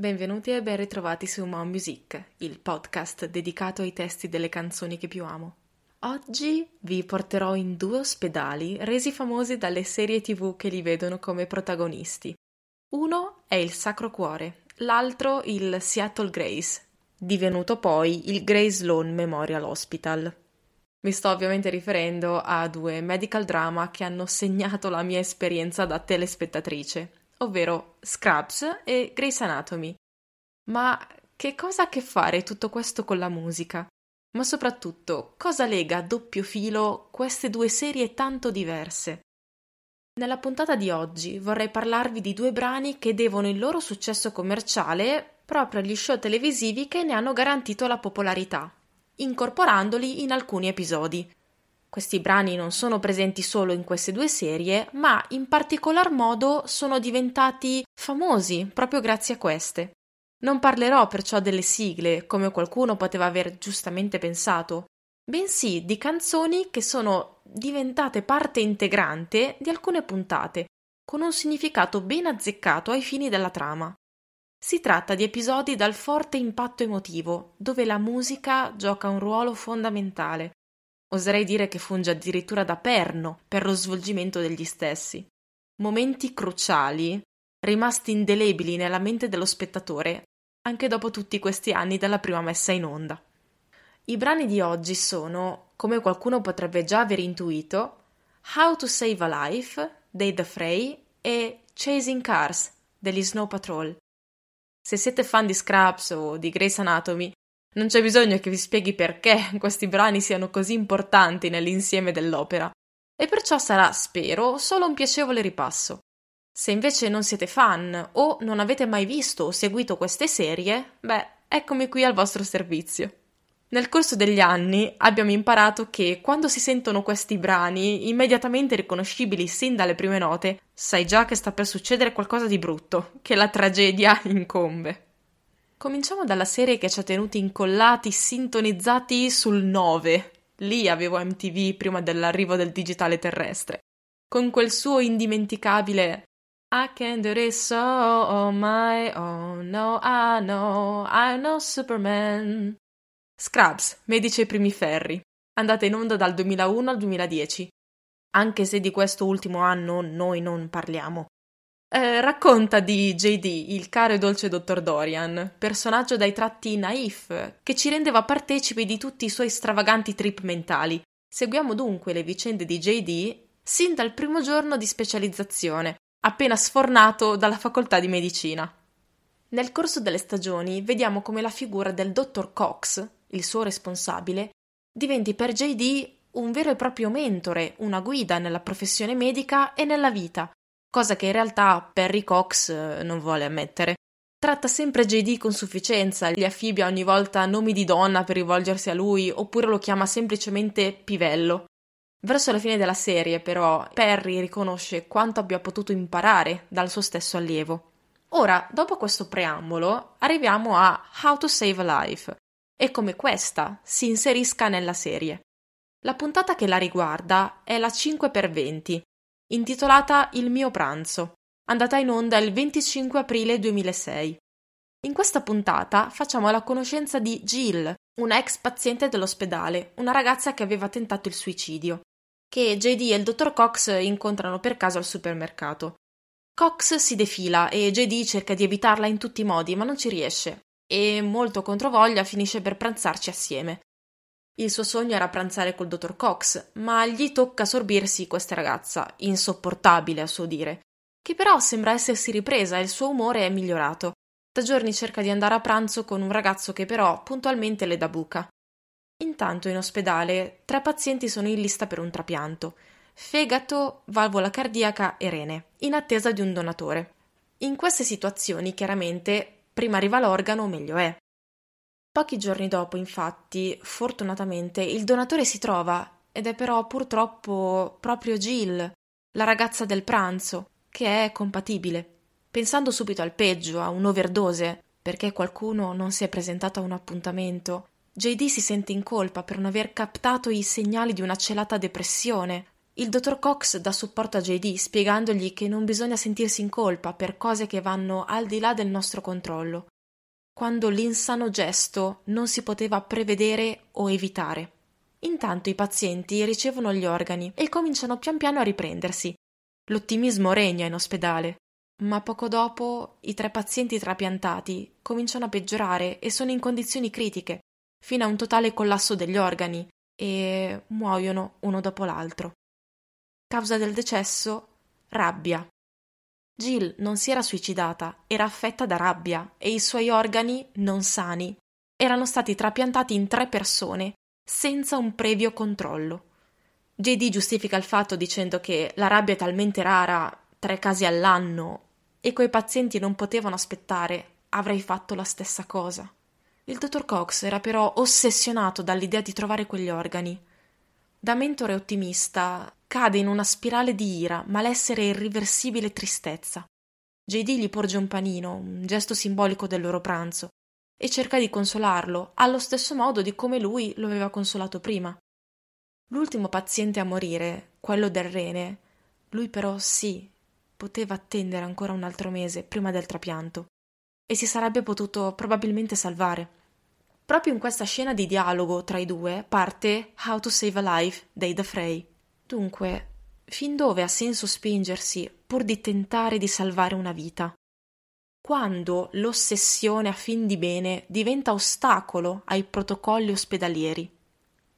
Benvenuti e ben ritrovati su Mom Music, il podcast dedicato ai testi delle canzoni che più amo. Oggi vi porterò in due ospedali resi famosi dalle serie tv che li vedono come protagonisti. Uno è il Sacro Cuore, l'altro il Seattle Grace, divenuto poi il Grace Sloan Memorial Hospital. Mi sto ovviamente riferendo a due medical drama che hanno segnato la mia esperienza da telespettatrice, ovvero Scrubs e Grey's Anatomy. Ma che cosa ha a che fare tutto questo con la musica? Ma soprattutto, cosa lega a doppio filo queste due serie tanto diverse? Nella puntata di oggi vorrei parlarvi di due brani che devono il loro successo commerciale proprio agli show televisivi che ne hanno garantito la popolarità, incorporandoli in alcuni episodi. Questi brani non sono presenti solo in queste due serie, ma in particolar modo sono diventati famosi proprio grazie a queste. Non parlerò perciò delle sigle, come qualcuno poteva aver giustamente pensato, bensì di canzoni che sono diventate parte integrante di alcune puntate, con un significato ben azzeccato ai fini della trama. Si tratta di episodi dal forte impatto emotivo, dove la musica gioca un ruolo fondamentale. Oserei dire che funge addirittura da perno per lo svolgimento degli stessi. Momenti cruciali, rimasti indelebili nella mente dello spettatore, anche dopo tutti questi anni dalla prima messa in onda. I brani di oggi sono, come qualcuno potrebbe già aver intuito, How to Save a Life dei The Fray e Chasing Cars degli Snow Patrol. Se siete fan di Scraps o di Grey's Anatomy, non c'è bisogno che vi spieghi perché questi brani siano così importanti nell'insieme dell'opera, e perciò sarà, spero, solo un piacevole ripasso. Se invece non siete fan o non avete mai visto o seguito queste serie, beh, eccomi qui al vostro servizio. Nel corso degli anni abbiamo imparato che quando si sentono questi brani, immediatamente riconoscibili sin dalle prime note, sai già che sta per succedere qualcosa di brutto, che la tragedia incombe. Cominciamo dalla serie che ci ha tenuti incollati, sintonizzati sul 9. Lì avevo MTV prima dell'arrivo del digitale terrestre. Con quel suo indimenticabile I can do this all on my own, no, I know, I'm no Superman. Scrubs, Medici ai primi ferri, andata in onda dal 2001 al 2010, anche se di questo ultimo anno noi non parliamo. Eh, racconta di JD, il caro e dolce dottor Dorian, personaggio dai tratti naif, che ci rendeva partecipi di tutti i suoi stravaganti trip mentali. Seguiamo dunque le vicende di JD sin dal primo giorno di specializzazione, appena sfornato dalla facoltà di medicina. Nel corso delle stagioni vediamo come la figura del dottor Cox, il suo responsabile, diventi per JD un vero e proprio mentore, una guida nella professione medica e nella vita, cosa che in realtà Perry Cox eh, non vuole ammettere. Tratta sempre JD con sufficienza, gli affibbia ogni volta nomi di donna per rivolgersi a lui, oppure lo chiama semplicemente Pivello. Verso la fine della serie, però, Perry riconosce quanto abbia potuto imparare dal suo stesso allievo. Ora, dopo questo preambolo, arriviamo a How to Save a Life, e come questa si inserisca nella serie. La puntata che la riguarda è la 5x20, intitolata Il mio pranzo, andata in onda il 25 aprile 2006. In questa puntata facciamo la conoscenza di Jill, una ex paziente dell'ospedale, una ragazza che aveva tentato il suicidio, che JD e il dottor Cox incontrano per caso al supermercato. Cox si defila e JD cerca di evitarla in tutti i modi, ma non ci riesce e, molto controvoglia, finisce per pranzarci assieme. Il suo sogno era pranzare col dottor Cox, ma gli tocca sorbirsi questa ragazza, insopportabile a suo dire, che però sembra essersi ripresa e il suo umore è migliorato. Da giorni cerca di andare a pranzo con un ragazzo che però puntualmente le dà buca. Intanto in ospedale tre pazienti sono in lista per un trapianto fegato, valvola cardiaca e rene, in attesa di un donatore. In queste situazioni, chiaramente, prima arriva l'organo, meglio è. Pochi giorni dopo, infatti, fortunatamente, il donatore si trova ed è però purtroppo proprio Jill, la ragazza del pranzo, che è compatibile. Pensando subito al peggio, a un'overdose, perché qualcuno non si è presentato a un appuntamento, JD si sente in colpa per non aver captato i segnali di una celata depressione Il dottor Cox dà supporto a JD spiegandogli che non bisogna sentirsi in colpa per cose che vanno al di là del nostro controllo, quando l'insano gesto non si poteva prevedere o evitare. Intanto i pazienti ricevono gli organi e cominciano pian piano a riprendersi. L'ottimismo regna in ospedale, ma poco dopo i tre pazienti trapiantati cominciano a peggiorare e sono in condizioni critiche, fino a un totale collasso degli organi e muoiono uno dopo l'altro. Causa del decesso? Rabbia. Jill non si era suicidata, era affetta da rabbia e i suoi organi, non sani, erano stati trapiantati in tre persone senza un previo controllo. JD giustifica il fatto dicendo che la rabbia è talmente rara, tre casi all'anno, e quei pazienti non potevano aspettare, avrei fatto la stessa cosa. Il dottor Cox era però ossessionato dall'idea di trovare quegli organi. Da mentore ottimista, cade in una spirale di ira, malessere e irriversibile tristezza. JD gli porge un panino, un gesto simbolico del loro pranzo, e cerca di consolarlo, allo stesso modo di come lui lo aveva consolato prima. L'ultimo paziente a morire, quello del rene, lui però sì, poteva attendere ancora un altro mese prima del trapianto, e si sarebbe potuto probabilmente salvare. Proprio in questa scena di dialogo tra i due parte How to Save a Life dei The Fray. Dunque, fin dove ha senso spingersi pur di tentare di salvare una vita? Quando l'ossessione a fin di bene diventa ostacolo ai protocolli ospedalieri?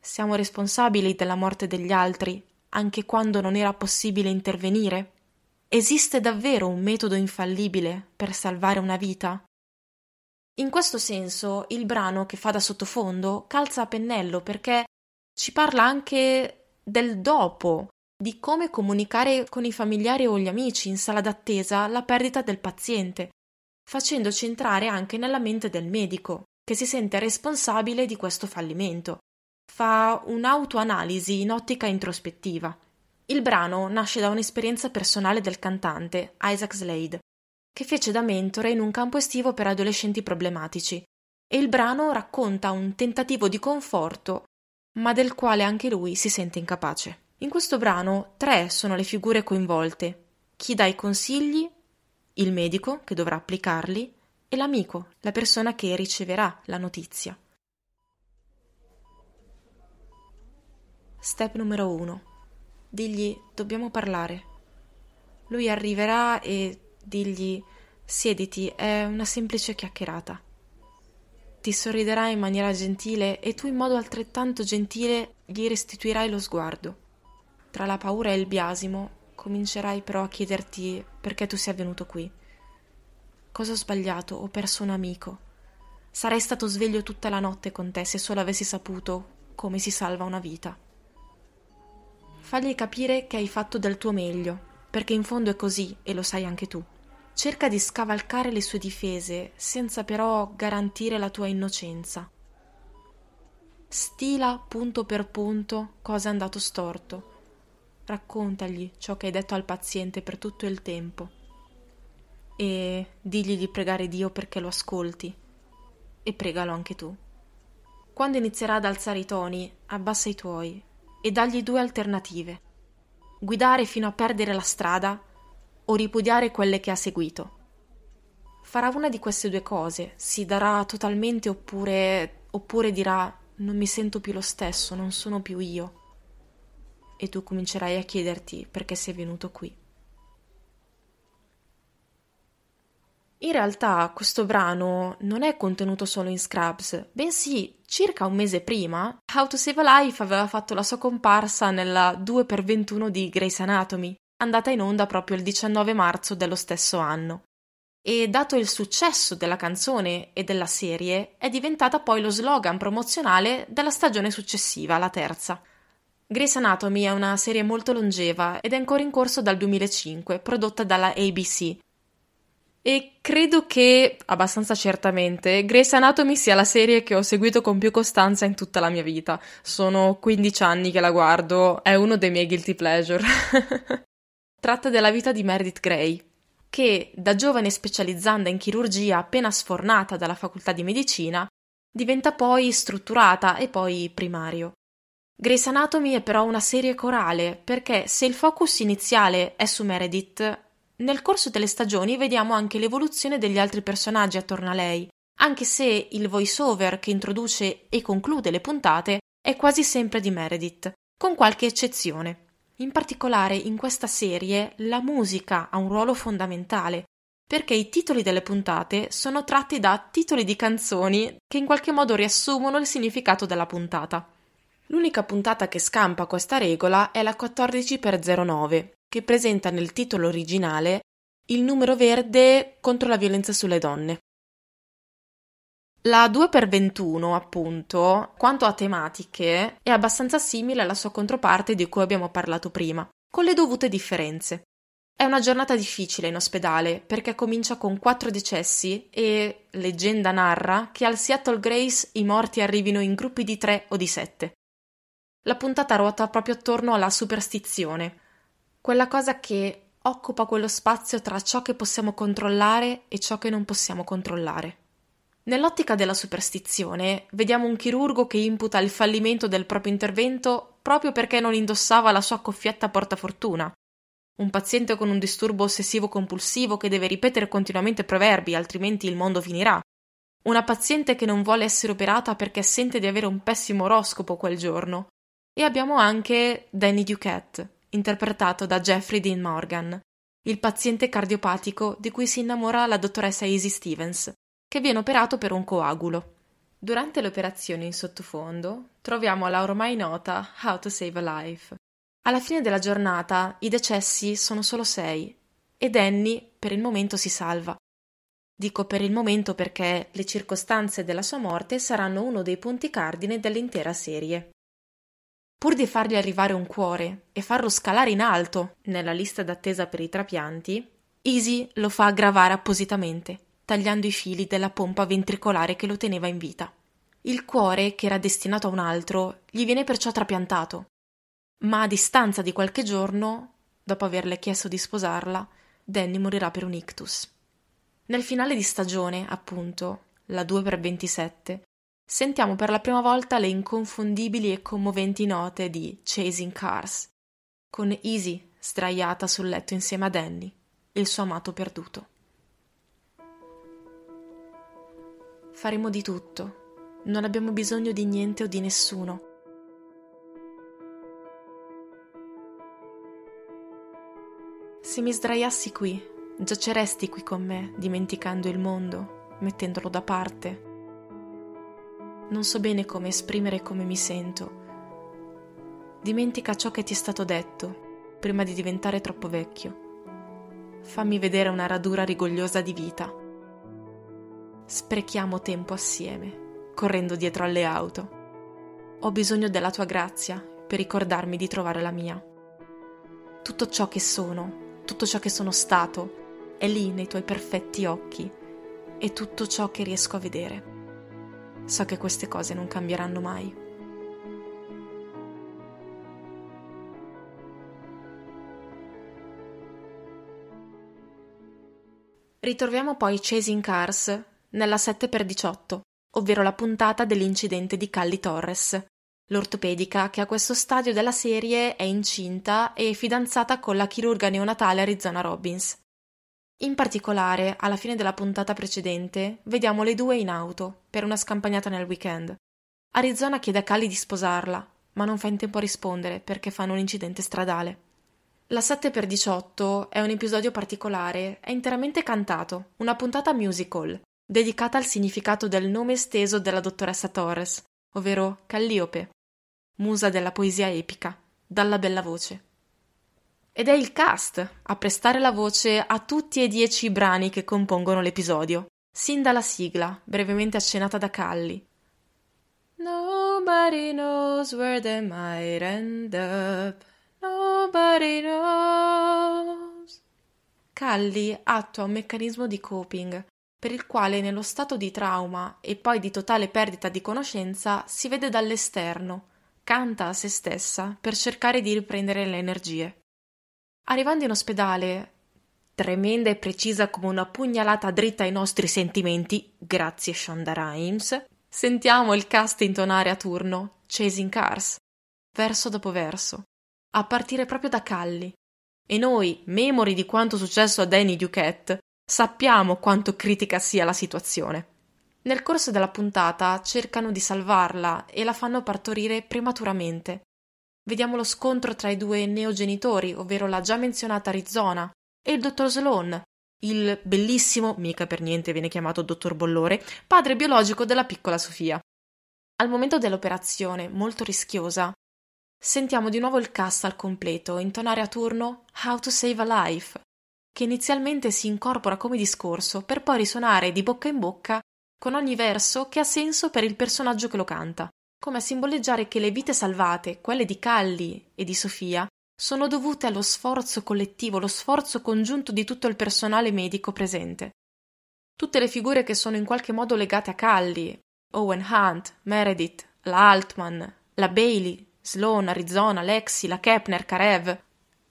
Siamo responsabili della morte degli altri anche quando non era possibile intervenire? Esiste davvero un metodo infallibile per salvare una vita? In questo senso, il brano che fa da sottofondo calza a pennello perché ci parla anche del dopo, di come comunicare con i familiari o gli amici in sala d'attesa la perdita del paziente, facendoci entrare anche nella mente del medico, che si sente responsabile di questo fallimento. Fa un'autoanalisi in ottica introspettiva. Il brano nasce da un'esperienza personale del cantante, Isaac Slade, che fece da mentore in un campo estivo per adolescenti problematici, e il brano racconta un tentativo di conforto ma del quale anche lui si sente incapace. In questo brano tre sono le figure coinvolte: chi dà i consigli, il medico che dovrà applicarli e l'amico, la persona che riceverà la notizia. Step numero 1. Digli dobbiamo parlare. Lui arriverà e digli siediti, è una semplice chiacchierata ti sorriderà in maniera gentile e tu in modo altrettanto gentile gli restituirai lo sguardo. Tra la paura e il biasimo comincerai però a chiederti perché tu sia venuto qui. Cosa ho sbagliato? Ho perso un amico. Sarei stato sveglio tutta la notte con te se solo avessi saputo come si salva una vita. Fagli capire che hai fatto del tuo meglio, perché in fondo è così e lo sai anche tu. Cerca di scavalcare le sue difese senza però garantire la tua innocenza. Stila punto per punto cosa è andato storto. Raccontagli ciò che hai detto al paziente per tutto il tempo e digli di pregare Dio perché lo ascolti e pregalo anche tu. Quando inizierà ad alzare i toni, abbassa i tuoi e dagli due alternative. Guidare fino a perdere la strada o ripudiare quelle che ha seguito. Farà una di queste due cose, si darà totalmente oppure, oppure dirà non mi sento più lo stesso, non sono più io. E tu comincerai a chiederti perché sei venuto qui. In realtà questo brano non è contenuto solo in Scrubs, bensì circa un mese prima How to Save a Life aveva fatto la sua comparsa nella 2x21 di Grey's Anatomy, andata in onda proprio il 19 marzo dello stesso anno. E dato il successo della canzone e della serie, è diventata poi lo slogan promozionale della stagione successiva, la terza. Grey's Anatomy è una serie molto longeva ed è ancora in corso dal 2005, prodotta dalla ABC. E credo che, abbastanza certamente, Grey's Anatomy sia la serie che ho seguito con più costanza in tutta la mia vita. Sono 15 anni che la guardo, è uno dei miei guilty pleasure. Tratta della vita di Meredith Grey, che, da giovane specializzanda in chirurgia appena sfornata dalla facoltà di medicina, diventa poi strutturata e poi primario. Grey's Anatomy è però una serie corale perché se il focus iniziale è su Meredith, nel corso delle stagioni vediamo anche l'evoluzione degli altri personaggi attorno a lei, anche se il voiceover che introduce e conclude le puntate è quasi sempre di Meredith, con qualche eccezione. In particolare in questa serie la musica ha un ruolo fondamentale, perché i titoli delle puntate sono tratti da titoli di canzoni che in qualche modo riassumono il significato della puntata. L'unica puntata che scampa questa regola è la 14x09, che presenta nel titolo originale il numero verde contro la violenza sulle donne. La 2x21, appunto, quanto a tematiche, è abbastanza simile alla sua controparte di cui abbiamo parlato prima, con le dovute differenze. È una giornata difficile in ospedale perché comincia con quattro decessi e leggenda narra che al Seattle Grace i morti arrivino in gruppi di tre o di sette. La puntata ruota proprio attorno alla superstizione, quella cosa che occupa quello spazio tra ciò che possiamo controllare e ciò che non possiamo controllare. Nell'ottica della superstizione, vediamo un chirurgo che imputa il fallimento del proprio intervento proprio perché non indossava la sua coffietta portafortuna. Un paziente con un disturbo ossessivo compulsivo che deve ripetere continuamente proverbi, altrimenti il mondo finirà. Una paziente che non vuole essere operata perché sente di avere un pessimo oroscopo quel giorno. E abbiamo anche Danny Duquette, interpretato da Jeffrey Dean Morgan, il paziente cardiopatico di cui si innamora la dottoressa Easy Stevens, che viene operato per un coagulo. Durante l'operazione in sottofondo troviamo la ormai nota How to Save a Life. Alla fine della giornata i decessi sono solo sei e Danny per il momento si salva. Dico per il momento perché le circostanze della sua morte saranno uno dei punti cardine dell'intera serie. Pur di fargli arrivare un cuore e farlo scalare in alto nella lista d'attesa per i trapianti, Easy lo fa aggravare appositamente, tagliando i fili della pompa ventricolare che lo teneva in vita. Il cuore, che era destinato a un altro, gli viene perciò trapiantato. Ma a distanza di qualche giorno, dopo averle chiesto di sposarla, Danny morirà per un ictus. Nel finale di stagione, appunto, la 2 per 27, sentiamo per la prima volta le inconfondibili e commoventi note di Chasing Cars, con Easy sdraiata sul letto insieme a Danny, il suo amato perduto. Faremo di tutto, non abbiamo bisogno di niente o di nessuno. Se mi sdraiassi qui, giaceresti qui con me, dimenticando il mondo, mettendolo da parte non so bene come esprimere come mi sento. Dimentica ciò che ti è stato detto, prima di diventare troppo vecchio. Fammi vedere una radura rigogliosa di vita. Sprechiamo tempo assieme, correndo dietro alle auto. Ho bisogno della tua grazia per ricordarmi di trovare la mia. Tutto ciò che sono, tutto ciò che sono stato, è lì nei tuoi perfetti occhi e tutto ciò che riesco a vedere. So che queste cose non cambieranno mai. Ritroviamo poi Chasing Cars nella 7x18, ovvero la puntata dell'incidente di Callie Torres, l'ortopedica che a questo stadio della serie è incinta e fidanzata con la chirurga neonatale Arizona Robbins. In particolare, alla fine della puntata precedente, vediamo le due in auto per una scampagnata nel weekend. Arizona chiede a Callie di sposarla, ma non fa in tempo a rispondere perché fanno un incidente stradale. La 7x18 è un episodio particolare, è interamente cantato, una puntata musical, dedicata al significato del nome esteso della dottoressa Torres, ovvero Calliope, musa della poesia epica, dalla bella voce. Ed è il cast a prestare la voce a tutti e dieci i brani che compongono l'episodio, sin dalla sigla, brevemente accennata da Calli. Nobody knows where they might end up. Nobody knows. Calli attua un meccanismo di coping per il quale nello stato di trauma e poi di totale perdita di conoscenza si vede dall'esterno, canta a se stessa per cercare di riprendere le energie. Arrivando in ospedale, tremenda e precisa come una pugnalata dritta ai nostri sentimenti, grazie Shonda Rhimes, sentiamo il cast intonare a turno Chasing Cars, verso dopo verso, a partire proprio da Calli. E noi, memori di quanto successo a Danny Duquette, sappiamo quanto critica sia la situazione. Nel corso della puntata cercano di salvarla e la fanno partorire prematuramente. Vediamo lo scontro tra i due neogenitori, ovvero la già menzionata Arizona e il dottor Sloan, il bellissimo, mica per niente viene chiamato dottor Bollore, padre biologico della piccola Sofia. Al momento dell'operazione, molto rischiosa, sentiamo di nuovo il cast al completo intonare a turno How to Save a Life, che inizialmente si incorpora come discorso per poi risuonare di bocca in bocca con ogni verso che ha senso per il personaggio che lo canta, come a simboleggiare che le vite salvate, quelle di Calli e di Sofia, sono dovute allo sforzo collettivo, lo sforzo congiunto di tutto il personale medico presente. Tutte le figure che sono in qualche modo legate a Calli, Owen Hunt, Meredith, la Altman, la Bailey, Sloan, Arizona, Lexi, la Kepner, Karev.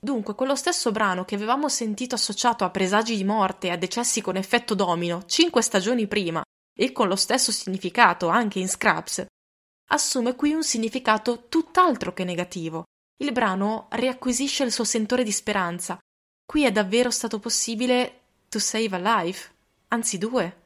Dunque, quello stesso brano che avevamo sentito associato a presagi di morte e a decessi con effetto domino cinque stagioni prima e con lo stesso significato anche in Scraps, assume qui un significato tutt'altro che negativo, il brano riacquisisce il suo sentore di speranza. Qui è davvero stato possibile to save a life, anzi due.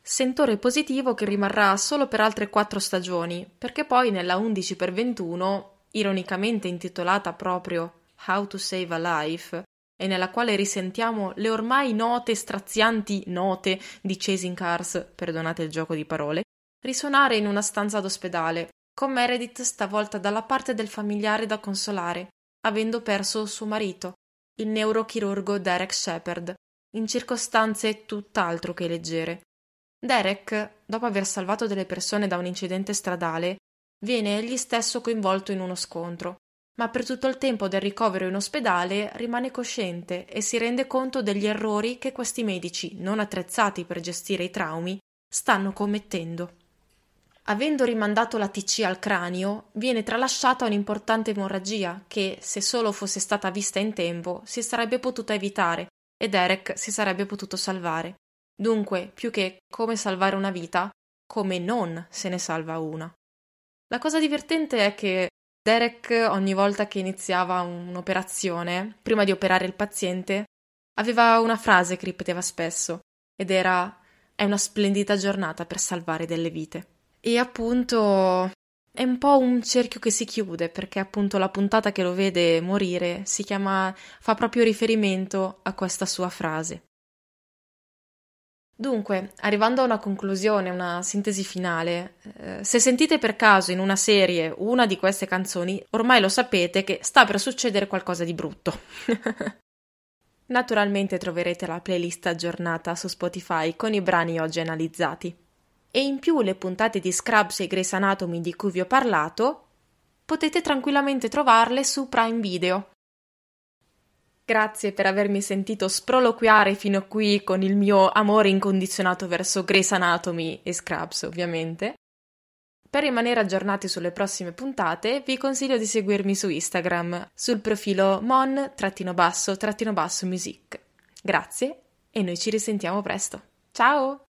Sentore positivo che rimarrà solo per altre quattro stagioni, perché poi nella 11 x 21, ironicamente intitolata proprio How to Save a Life, e nella quale risentiamo le ormai note strazianti note di Chasing Cars, perdonate il gioco di parole, risuonare in una stanza d'ospedale, con Meredith stavolta dalla parte del familiare da consolare, avendo perso suo marito, il neurochirurgo Derek Shepard, in circostanze tutt'altro che leggere. Derek, dopo aver salvato delle persone da un incidente stradale, viene egli stesso coinvolto in uno scontro, ma per tutto il tempo del ricovero in ospedale rimane cosciente e si rende conto degli errori che questi medici, non attrezzati per gestire i traumi, stanno commettendo. Avendo rimandato la TC al cranio, viene tralasciata un'importante emorragia che, se solo fosse stata vista in tempo, si sarebbe potuta evitare e Derek si sarebbe potuto salvare. Dunque, più che come salvare una vita, come non se ne salva una. La cosa divertente è che Derek, ogni volta che iniziava un'operazione, prima di operare il paziente, aveva una frase che ripeteva spesso, ed era È una splendida giornata per salvare delle vite. E appunto è un po' un cerchio che si chiude perché appunto la puntata che lo vede morire si chiama fa proprio riferimento a questa sua frase. Dunque, arrivando a una conclusione, una sintesi finale, eh, se sentite per caso in una serie una di queste canzoni, ormai lo sapete che sta per succedere qualcosa di brutto. Naturalmente troverete la playlist aggiornata su Spotify con i brani oggi analizzati e in più le puntate di Scrubs e Grace Anatomy di cui vi ho parlato, potete tranquillamente trovarle su Prime Video. Grazie per avermi sentito sproloquiare fino a qui con il mio amore incondizionato verso Grace Anatomy e Scrubs, ovviamente. Per rimanere aggiornati sulle prossime puntate, vi consiglio di seguirmi su Instagram, sul profilo mon-basso-music. Grazie e noi ci risentiamo presto. Ciao!